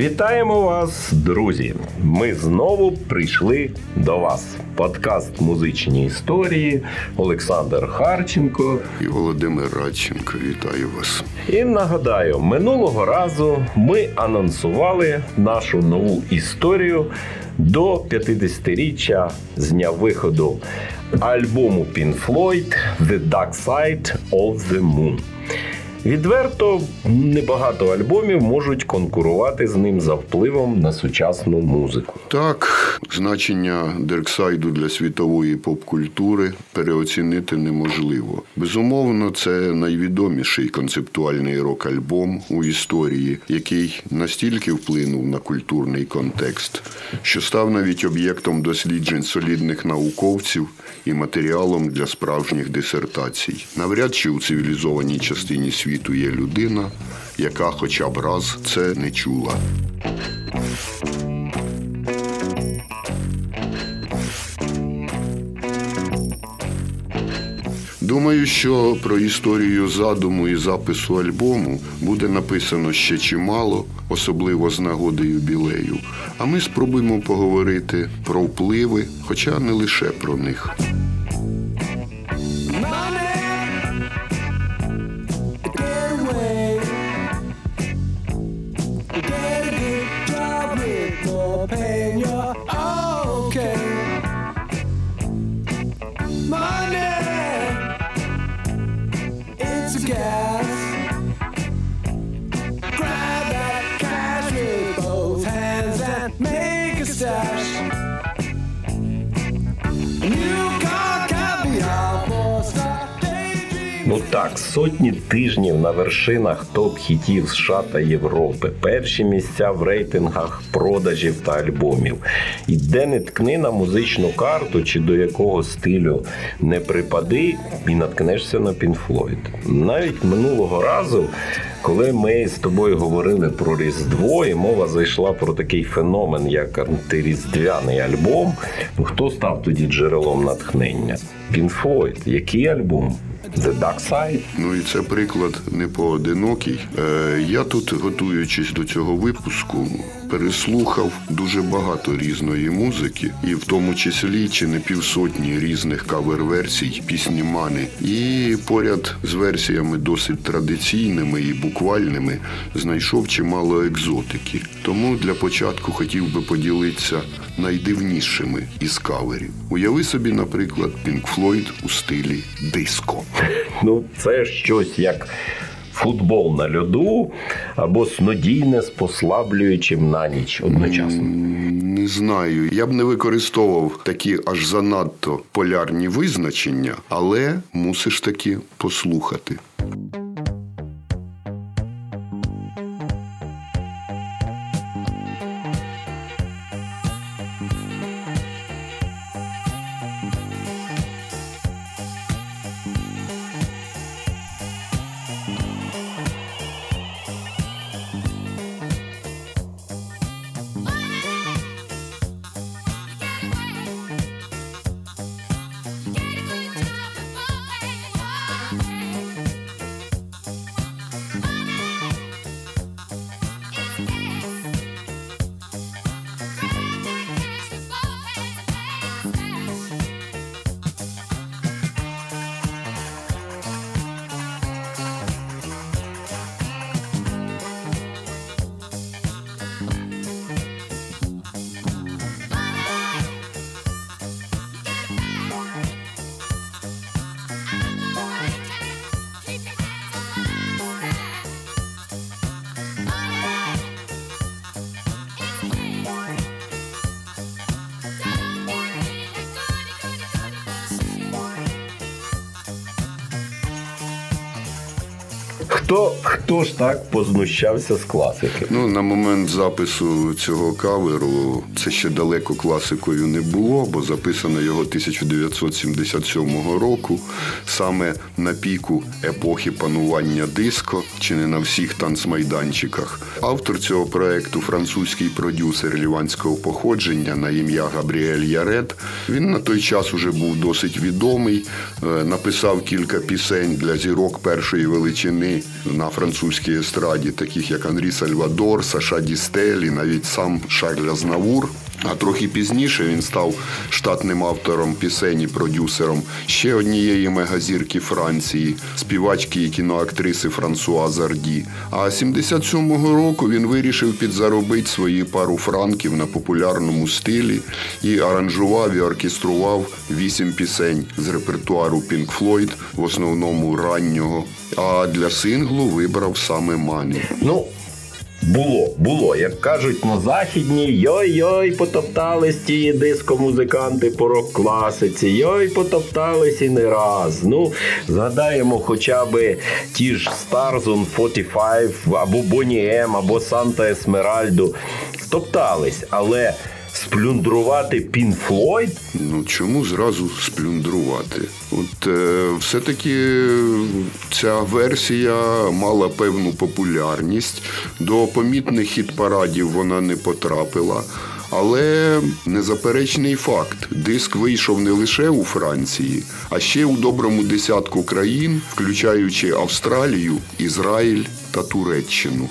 Вітаємо вас, друзі! Ми знову прийшли до вас. Подкаст музичні історії Олександр Харченко. І Володимир Радченко, вітаю вас. І нагадаю, минулого разу ми анонсували нашу нову історію до 50-річчя з дня виходу альбому Pink Floyd The Dark Side of the Moon. Відверто небагато альбомів можуть конкурувати з ним за впливом на сучасну музику. Так, значення Дерксайду для світової поп-культури переоцінити неможливо. Безумовно, це найвідоміший концептуальний рок-альбом у історії, який настільки вплинув на культурний контекст, що став навіть об'єктом досліджень солідних науковців і матеріалом для справжніх дисертацій. Навряд чи у цивілізованій частині світу є людина, яка хоча б раз це не чула. Думаю, що про історію задуму і запису альбому буде написано ще чимало, особливо з нагоди юбілею. А ми спробуємо поговорити про впливи, хоча не лише про них. Так, сотні тижнів на вершинах топ-хітів США та Європи, перші місця в рейтингах продажів та альбомів. І де не ткни на музичну карту чи до якого стилю не припади, і наткнешся на Пінфлойд. Навіть минулого разу, коли ми з тобою говорили про Різдво, і мова зайшла про такий феномен, як антиріздвяний альбом. Ну хто став тоді джерелом натхнення? Пінфлойд. Який альбом? The Dark Side. Ну і це приклад не поодинокий. Е, Я тут, готуючись до цього випуску, переслухав дуже багато різної музики, і в тому числі чи не півсотні різних кавер-версій пісні Мани. І поряд з версіями досить традиційними і буквальними знайшов чимало екзотики. Тому для початку хотів би поділитися найдивнішими із каверів. Уяви собі, наприклад, Pink Floyd у стилі диско. Ну, це щось як футбол на льоду або снодійне з послаблюючим на ніч одночасно. Не знаю. Я б не використовував такі аж занадто полярні визначення, але мусиш таки послухати. Хто хто ж так познущався з класики? Ну, на момент запису цього каверу це ще далеко класикою не було, бо записано його 1977 року, саме на піку епохи панування диско, чи не на всіх танцмайданчиках. Автор цього проекту французький продюсер ліванського походження на ім'я Габріель Ярет. Він на той час уже був досить відомий, е, написав кілька пісень для зірок першої величини на французькій естраді, таких як Анрі Сальвадор, Саша Дістелі, навіть сам Шарль Азнавур. А трохи пізніше він став штатним автором пісень і продюсером ще однієї мегазірки Франції, співачки і кіноактриси Франсуа Зарді. А 77-го року він вирішив підзаробити свої пару франків на популярному стилі і аранжував і оркестрував вісім пісень з репертуару Pink Floyd, в основному раннього. А для синглу вибрав саме Мані. Ну, було, було. Як кажуть на західній, йой-йой, потоптались ті диско-музиканти по рок-класиці, йой, потоптались і не раз. Ну, згадаємо хоча б ті ж Starzone 45, або Bonnie M, або Санта Есмеральду. Топтались, але сплюндрувати Пін Флойд Ну чому зразу сплюндрувати? От е, все-таки ця версія мала певну популярність. До помітних хіт-парадів вона не потрапила. Але незаперечний факт: диск вийшов не лише у Франції, а ще у доброму десятку країн, включаючи Австралію, Ізраїль та Туреччину.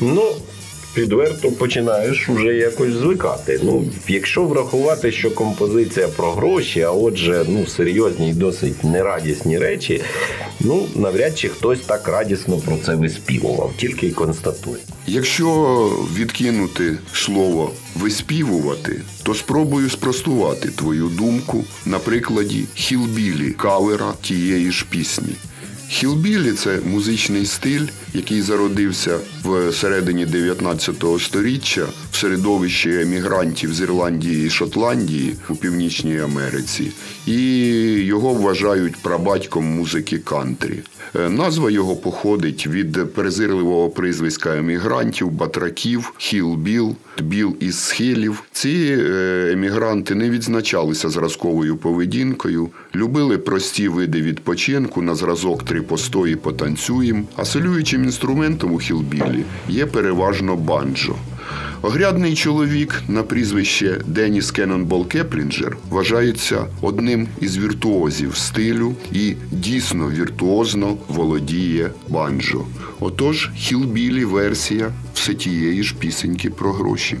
Ну, відверто починаєш вже якось звикати. Ну, якщо врахувати, що композиція про гроші, а отже, ну, серйозні і досить нерадісні речі, ну, навряд чи хтось так радісно про це виспівував, тільки й констатує. Якщо відкинути слово виспівувати, то спробую спростувати твою думку на прикладі хілбілі кавера тієї ж пісні. Хілбілі це музичний стиль, який зародився в середині 19 століття в середовищі емігрантів з Ірландії і Шотландії у Північній Америці, і його вважають прабатьком музики кантрі. Е, Назва його походить від презирливого прізвиська емігрантів, батраків, hill-bill, Білл із схилів. Ці е, емігранти не відзначалися зразковою поведінкою, любили прості види відпочинку на зразок три постої потанцюєм, а солюючим інструментом у хілбілі є переважно банджо. Огрядний чоловік на прізвище Деніс Кеннонбол Кеплінджер вважається одним із віртуозів стилю і дійсно віртуозно володіє банджо. Отож, хілбілі версія все тієї ж пісеньки про гроші.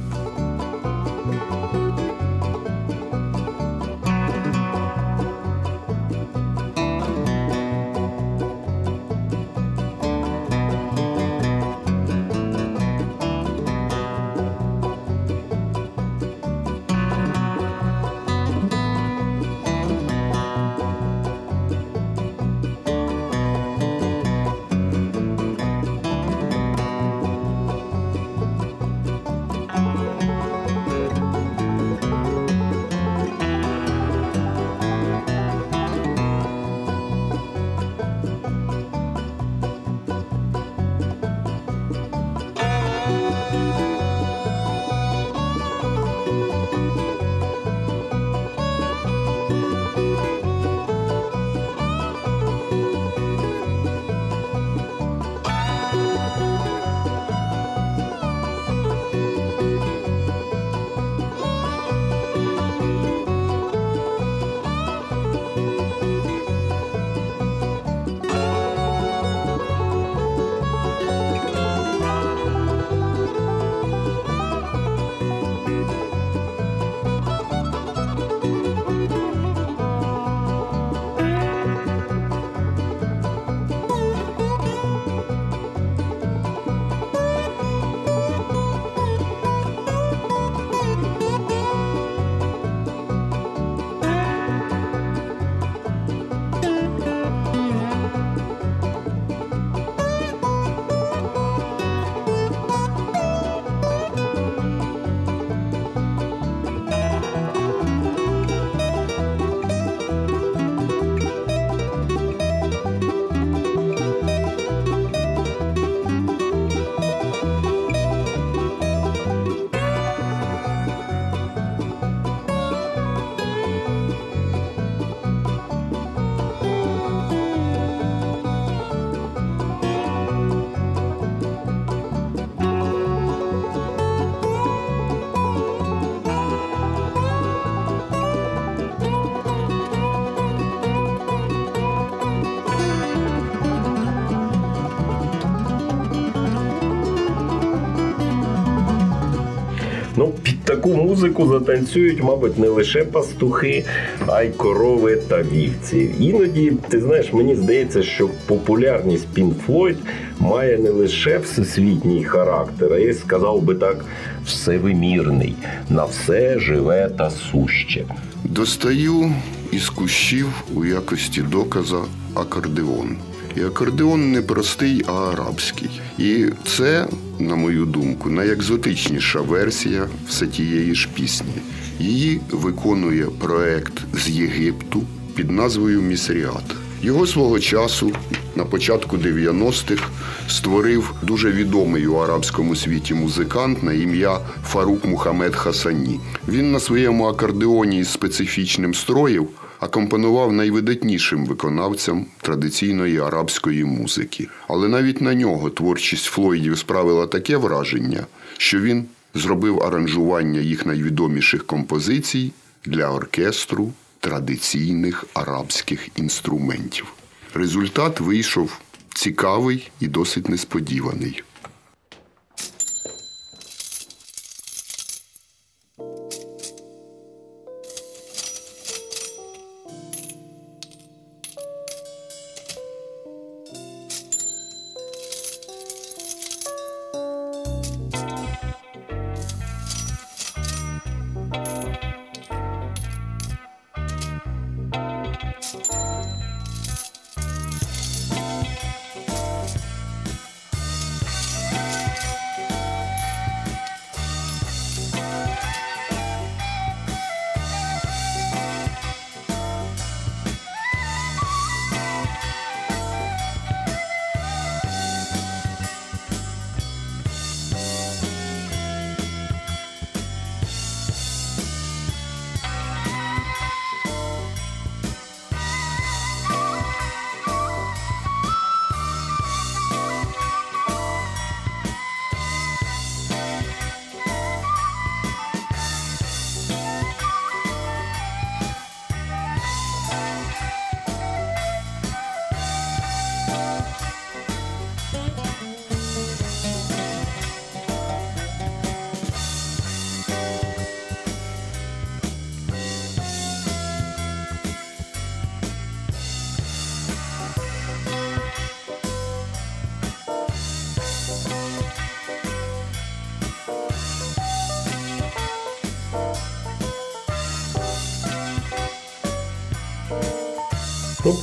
Музику затанцюють, мабуть, не лише пастухи, а й корови та вівці. Іноді, ти знаєш, мені здається, що популярність Pink Floyd має не лише всесвітній характер, а й сказав би так, всевимірний, на все живе та суще. Достаю із кущів у якості доказа акордеон. І акордеон не простий, а арабський. І це, на мою думку, найекзотичніша версія все тієї ж пісні. Її виконує проект з Єгипту під назвою Місріат. Його свого часу на початку 90-х створив дуже відомий у арабському світі музикант на ім'я Фарук Мухамед Хасані. Він на своєму акордеоні із специфічним строєм акомпонував найвидатнішим виконавцям традиційної арабської музики. Але навіть на нього творчість Флойдів справила таке враження, що він зробив аранжування їх найвідоміших композицій для оркестру традиційних арабських інструментів. Результат вийшов цікавий і досить несподіваний.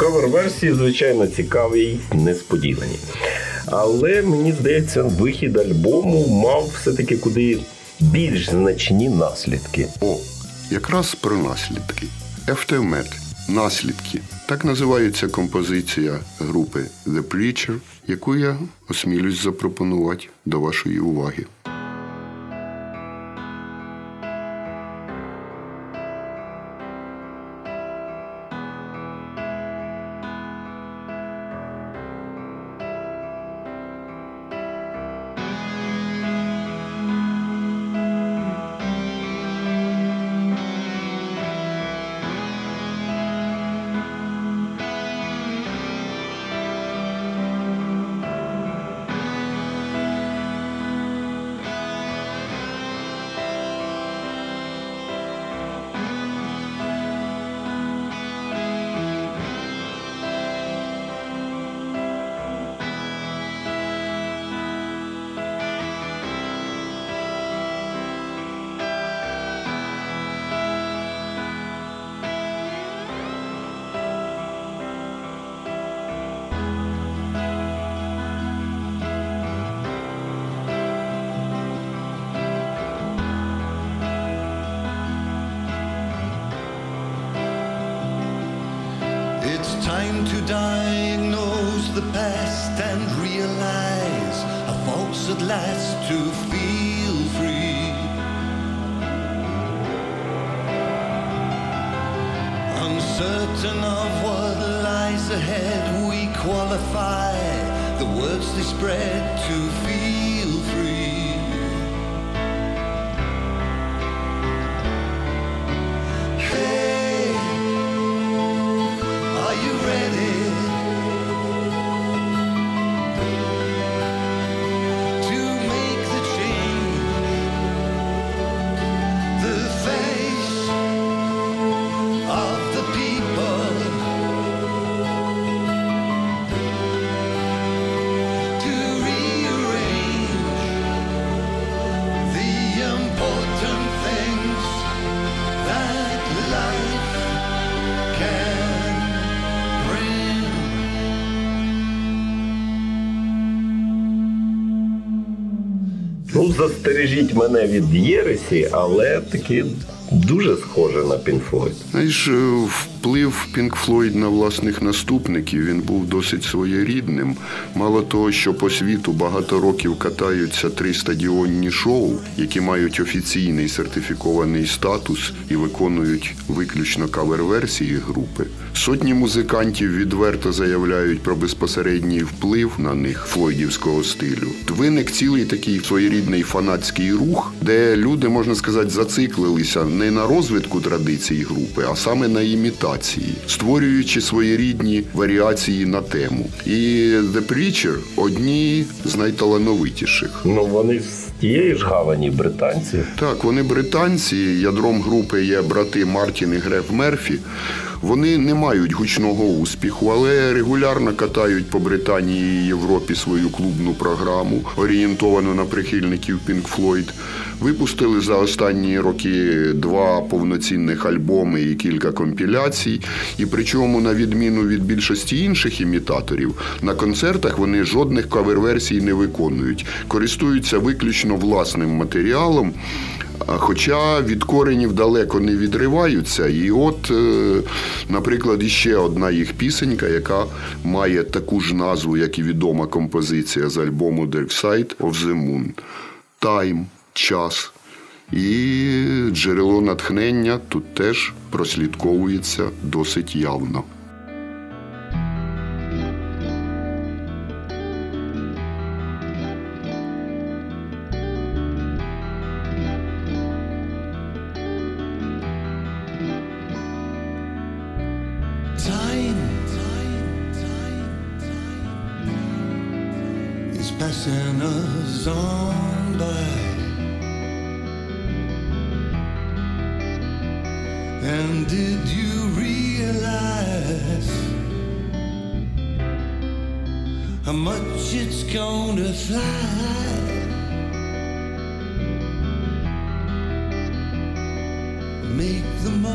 Кавер-версії, звичайно, цікаві і несподівані. Але мені здається, вихід альбому мав все-таки куди більш значні наслідки. О, якраз про наслідки. Ефтемет. Наслідки. Так називається композиція групи The Preacher, яку я осмілюсь запропонувати до вашої уваги. Diagnose the past and realize a false at last to feel free. Uncertain of what lies ahead, we qualify the words they spread to застережіть мене від Єресі, але таки дуже схоже на Пінк Флойд. Знаєш, е, вплив Пінк Флойд на власних наступників він був досить своєрідним. Мало того, що по світу багато років катаються три стадіонні шоу, які мають офіційний сертифікований статус і виконують виключно кавер-версії групи. Сотні музикантів відверто заявляють про безпосередній вплив на них флойдівського стилю. Виник цілий такий своєрідний фанатський рух, де люди, можна сказати, зациклилися не на розвитку традицій групи, а саме на імітації, створюючи своєрідні варіації на тему. І The Preacher – одні з найталановитіших. Ну, вони з тієї ж гавані британці. Так, вони британці. Ядром групи є брати Мартін і Греф Мерфі. Вони не мають гучного успіху, але регулярно катають по Британії і Європі свою клубну програму, орієнтовану на прихильників Pink Floyd. Випустили за останні роки два повноцінних альбоми і кілька компіляцій. І причому, на відміну від більшості інших імітаторів, на концертах вони жодних кавер-версій не виконують, користуються виключно власним матеріалом. Хоча від коренів далеко не відриваються. І от, е, наприклад, іще одна їх пісенька, яка має таку ж назву, як і відома композиція з альбому Dark Side of the Moon. Тайм, час. І джерело натхнення тут теж прослідковується досить явно. On by. And did you realize how much it's gonna fly? Make the most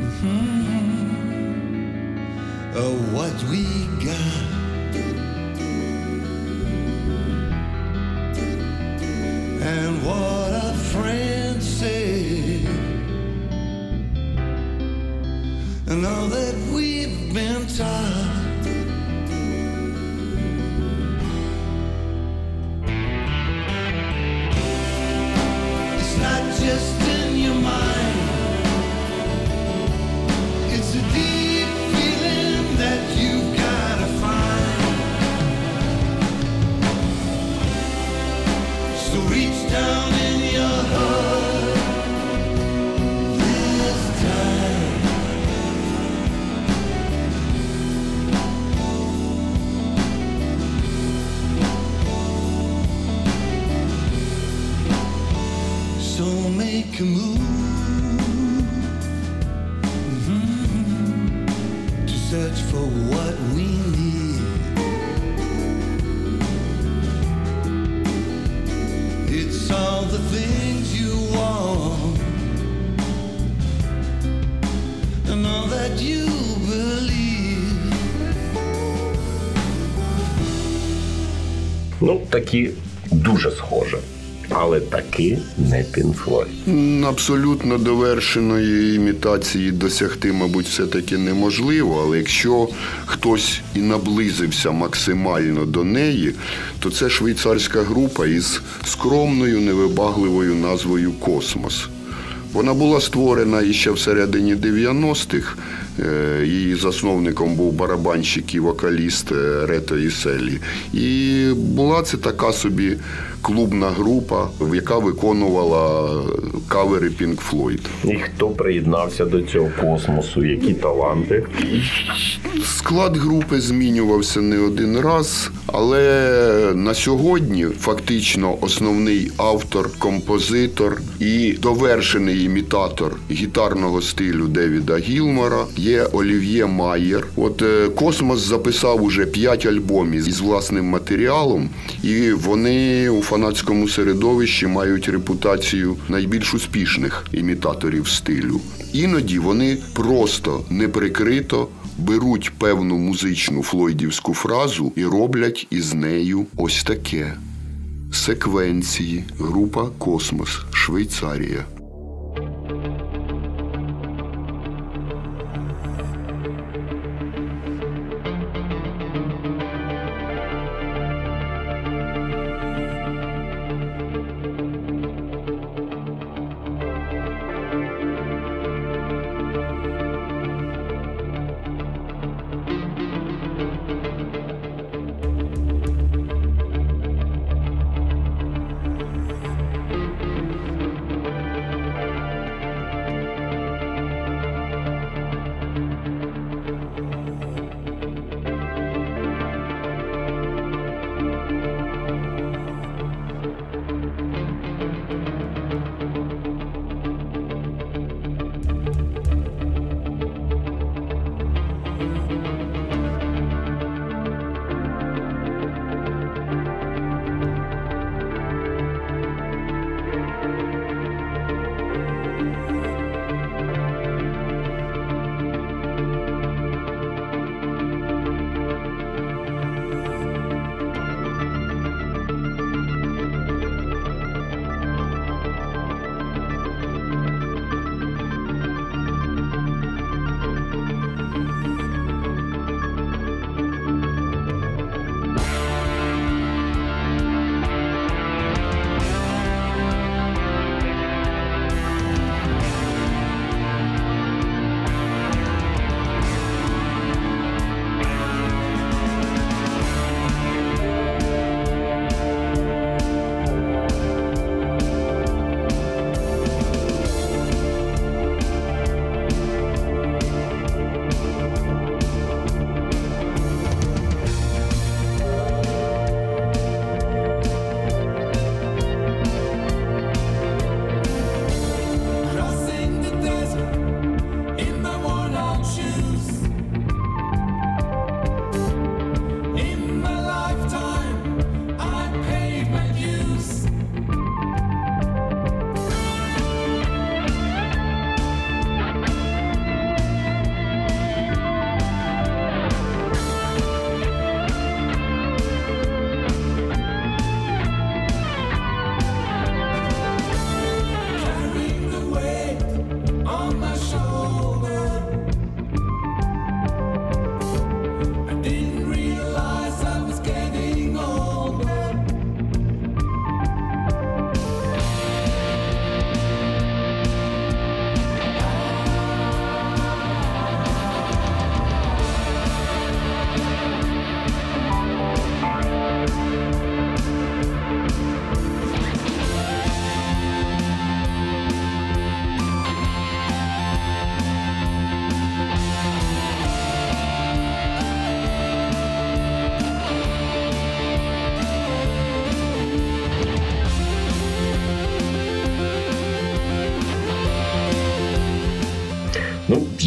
mm-hmm, of what we got. So make a move Mhm. to search for what we need. It's all the things you want and all that you believe. Ну, такі дуже схоже. Але таки не Pink Абсолютно довершеної імітації досягти, мабуть, все-таки неможливо, але якщо хтось і наблизився максимально до неї, то це швейцарська група із скромною невибагливою назвою Космос. Вона була створена іще всередині 90-х. Е, Її засновником був барабанщик і вокаліст е, Рето Іселі. І була це така собі клубна група, яка виконувала кавери Pink Floyd. І хто приєднався до цього космосу, які таланти? Склад групи змінювався не один раз, але на сьогодні фактично основний автор, композитор і довершений імітатор гітарного стилю Девіда Гілмора є Олів'є Майєр. От е, Космос записав уже п'ять альбомів із власним матеріалом, і вони у фанатському середовищі мають репутацію найбільш успішних імітаторів стилю. Іноді вони просто неприкрито беруть певну музичну флойдівську фразу і роблять із нею ось таке. Секвенції, група Космос, Швейцарія.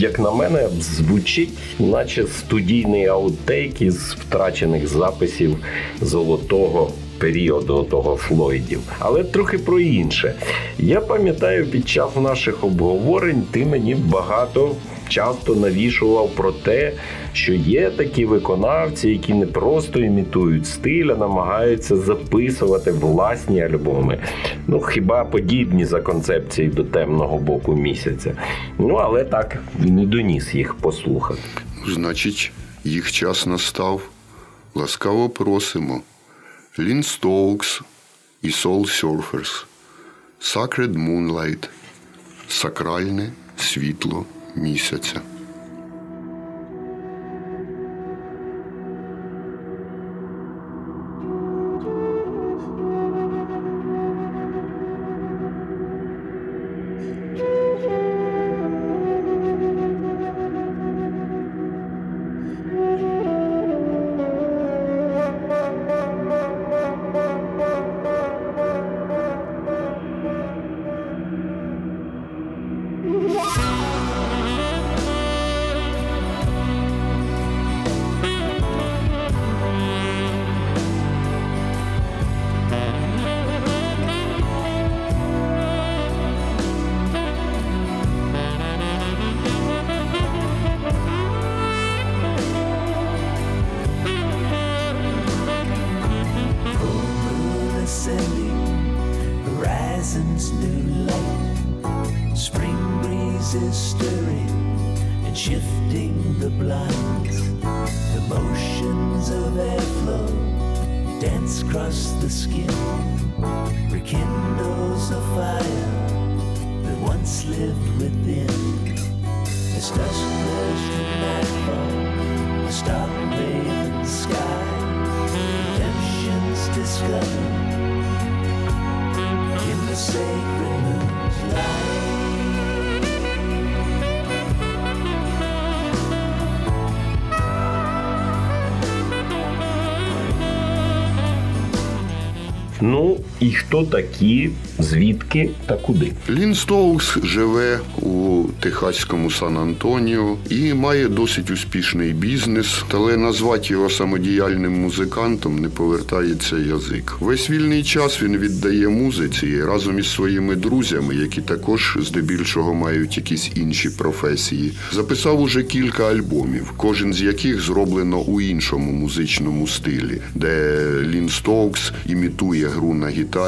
Як на мене, звучить, наче студійний outtake із втрачених записів золотого періоду того Флойдів. Але трохи про інше. Я пам'ятаю, під час наших обговорень ти мені багато часто навішував про те, що є такі виконавці, які не просто імітують стиль, а намагаються записувати власні альбоми. Ну, хіба подібні за концепцією до темного боку місяця. Ну, але так не доніс їх послухати. Значить, їх час настав. Ласкаво просимо. Лін Стоукс і Soul Surfers. Sacred Moonlight. Сакральне світло місяця. Ну хто такі, звідки та куди? Лін Стоукс живе у техаському Сан-Антоніо і має досить успішний бізнес, але назвати його самодіяльним музикантом не повертається язик. Весь вільний час він віддає музиці разом із своїми друзями, які також здебільшого мають якісь інші професії. Записав уже кілька альбомів, кожен з яких зроблено у іншому музичному стилі, де Лін Стоукс імітує гру на гітарі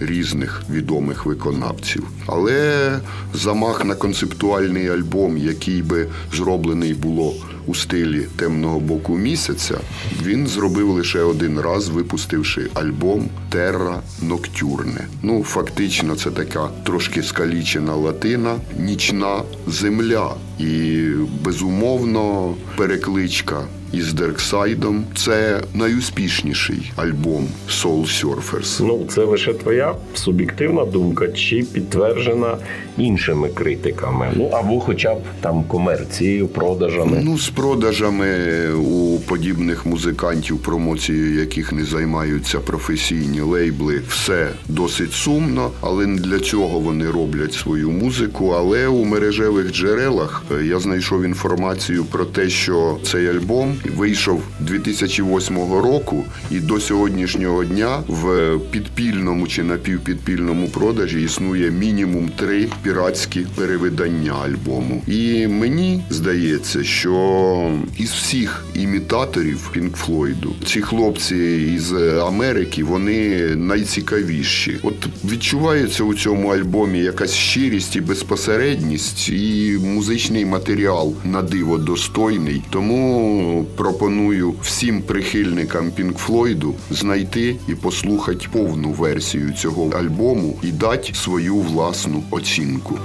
різних відомих виконавців. Але замах на концептуальний альбом, який би зроблений було у стилі темного боку місяця, він зробив лише один раз, випустивши альбом Терра Ноктюрне. Ну, фактично, це така трошки скалічена латина, нічна земля. І безумовно перекличка із Дерксайдом це найуспішніший альбом Soul Surfers. Ну, це лише твоя суб'єктивна думка, чи підтверджена іншими критиками? Ну або хоча б там комерцією, продажами. Ну, з продажами у подібних музикантів, промоцією яких не займаються професійні лейбли, все досить сумно, але не для цього вони роблять свою музику. Але у мережевих джерелах е, я знайшов інформацію про те, що цей альбом вийшов 2008 року, і до сьогоднішнього дня в підпільному чи напівпідпільному продажі існує мінімум три піратські перевидання альбому. І мені здається, що із всіх імітаторів Пінк Флойду ці хлопці із Америки вони найцікавіші. От відчувається у цьому альбомі якась щирість і безпосередність, і музичний матеріал на диво достойний. Тому пропоную всім прихильникам Пінк Флойду знайти і послухати повну версію цього альбому і дати свою власну оцінку.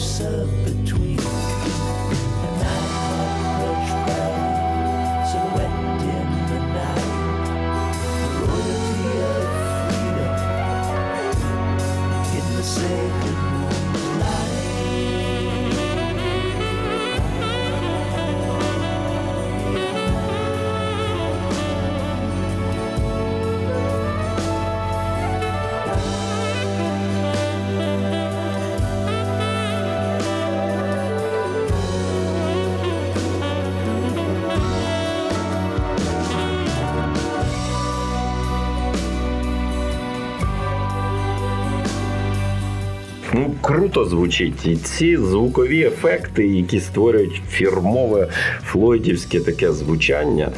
yourself between круто звучить. І ці звукові ефекти, які створюють фірмове флойдівське таке звучання.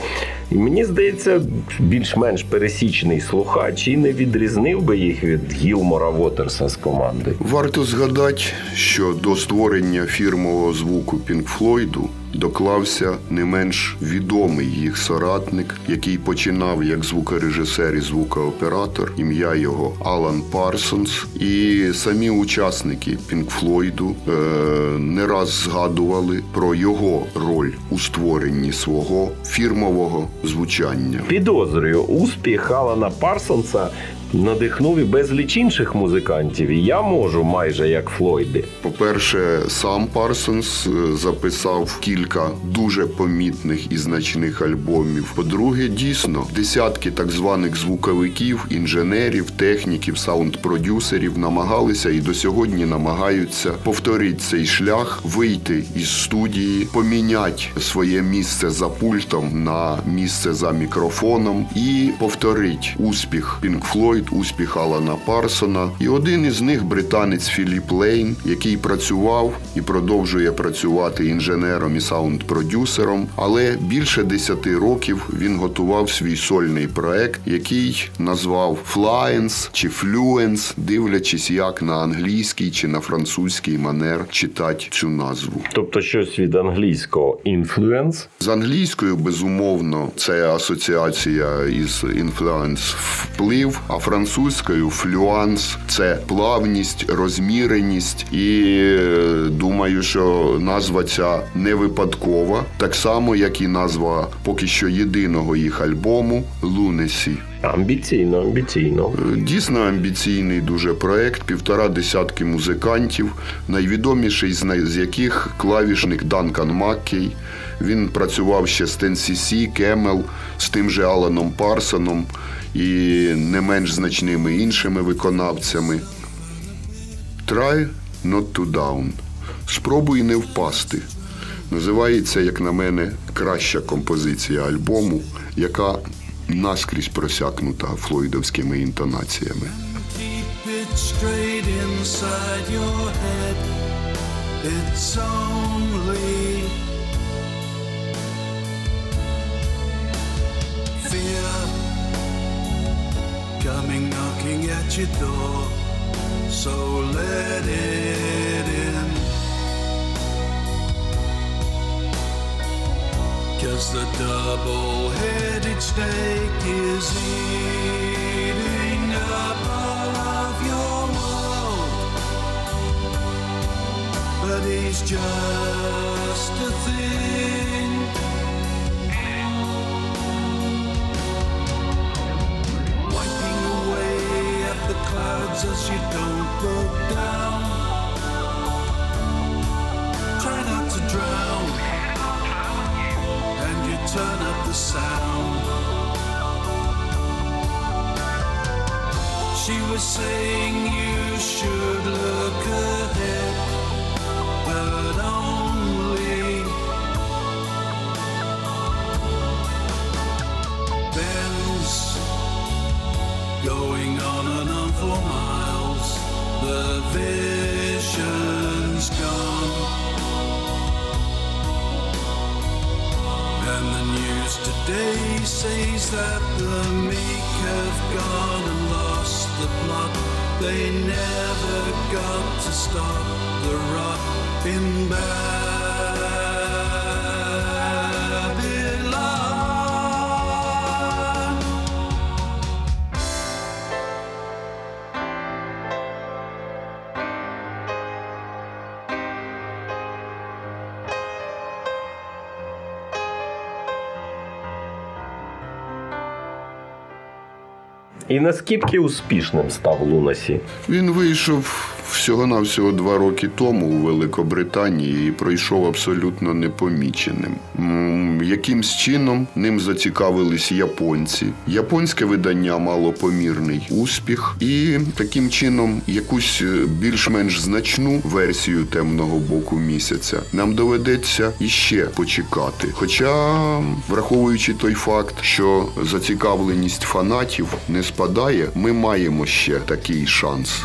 І мені здається, більш-менш пересічний слухач і не відрізнив би їх від Гілмора Вотерса з команди. Варто згадати, що до створення фірмового звуку Пінк Флойду доклався не менш відомий їх соратник, який починав як звукорежисер і звукооператор, ім'я його Алан Парсонс. І самі учасники Пінк Флойду е, не раз згадували про його роль у створенні свого фірмового звучання. Підозрюю, успіх Алана Парсонса надихнув і безліч інших музикантів, і я можу майже як Флойди. По-перше, сам Парсонс е, записав кілька дуже помітних і значних альбомів. По-друге, дійсно, десятки так званих звуковиків, інженерів, техніків, саунд-продюсерів намагалися і до сьогодні намагаються повторити цей шлях, вийти із студії, поміняти своє місце за пультом на місце за мікрофоном і повторити успіх Pink Floyd, успіх Алана Парсона. І один із них британець Філіп Лейн, який працював і продовжує працювати інженером і саунд-продюсером. Але більше десяти років він готував свій сольний проект, який назвав Fluence чи Fluence, дивлячись, як на англійський чи на французький манер читати цю назву. Тобто щось від англійського influence. З англійською, безумовно, це асоціація із influence вплив, а французькою fluence це плавність, розміреність. І е, думаю, що назва ця не випадкова, так само, як і назва поки що єдиного їх альбому Лунесі. Амбіційно, амбіційно. Дійсно амбіційний дуже проект, півтора десятки музикантів, найвідоміший з, яких клавішник Данкан Маккей. Він працював ще з TNCC, Кемел, з тим же Аланом Парсоном і не менш значними іншими виконавцями. Try not to down. Спробуй не впасти. Називається, як на мене, краща композиція альбому, яка наскрізь просякнута флойдовськими інтонаціями. Keep it straight inside your head. It's only coming knocking at your door. So let it in. Cause the double headed snake is eating up all of your world. But he's just a thing. Saying you should look. І наскільки успішним став Лунасі? Він вийшов всього-навсього два роки тому у Великобританії і пройшов абсолютно непоміченим. Якимсь чином ним зацікавились японці. Японське видання мало помірний успіх, і таким чином якусь е, більш-менш значну версію темного боку місяця нам доведеться іще почекати. Хоча, враховуючи той факт, що зацікавленість фанатів не спадає, ми маємо ще такий шанс.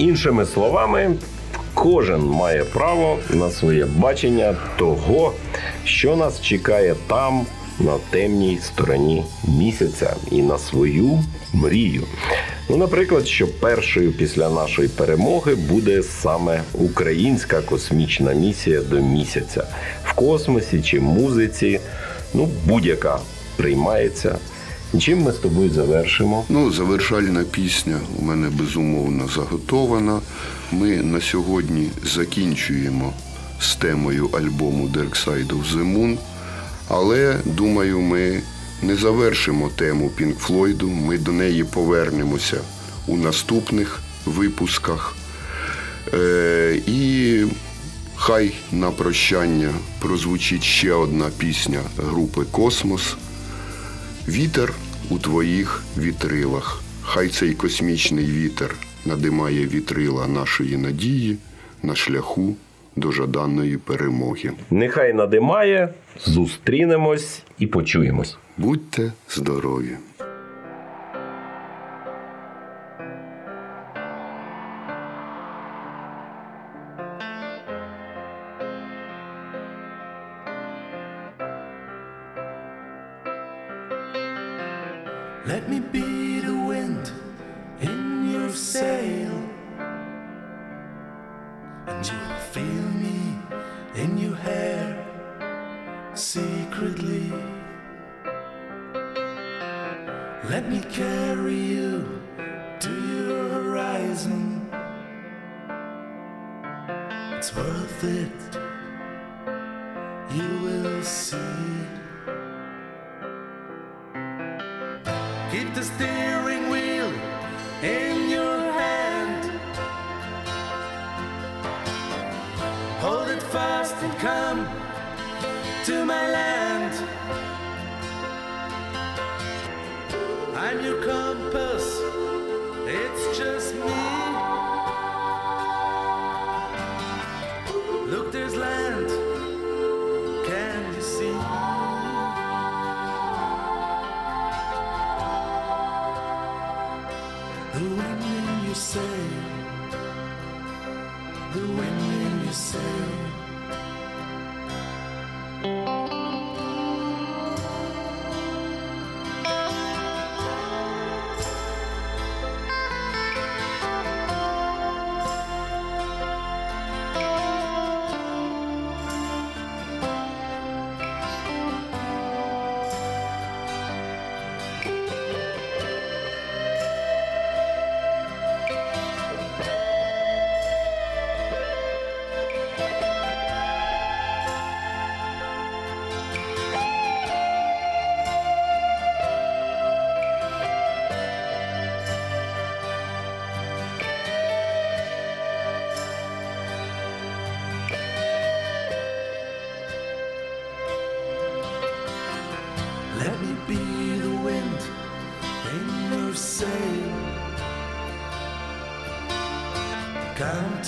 Іншими словами, кожен має право на своє бачення того, що нас чекає там, на темній стороні місяця, і на свою мрію. Ну, наприклад, що першою після нашої перемоги буде саме українська космічна місія до місяця в космосі чи музиці, ну будь-яка приймається. Чим ми з тобою завершимо? Ну, завершальна пісня у мене безумовно заготована. Ми на сьогодні закінчуємо з темою альбому Dark Side of the Moon. Але думаю, ми не завершимо тему Pink Флойду. Ми до неї повернемося у наступних випусках. Е, і хай на прощання прозвучить ще одна пісня групи Космос. Вітер у твоїх вітрилах. Хай цей космічний вітер надимає вітрила нашої надії на шляху до жаданої перемоги. Нехай надимає, зустрінемось і почуємось. Будьте здорові!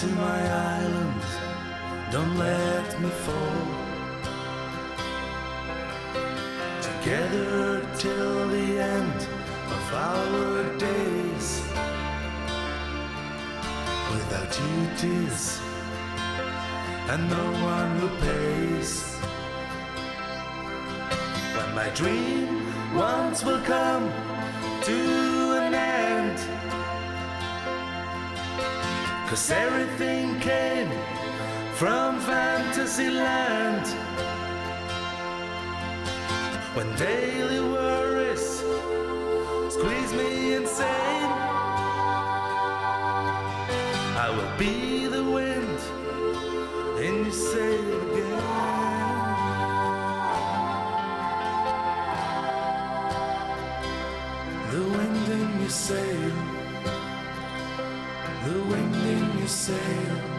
To my island, don't let me fall. Together till the end of our days. Without duties, and no one who pays. When my dream once will come to Cause everything came from fantasy land. When daily worries squeeze me insane, I will be the wind in your sail again. The wind in your sail, the wind in your sail.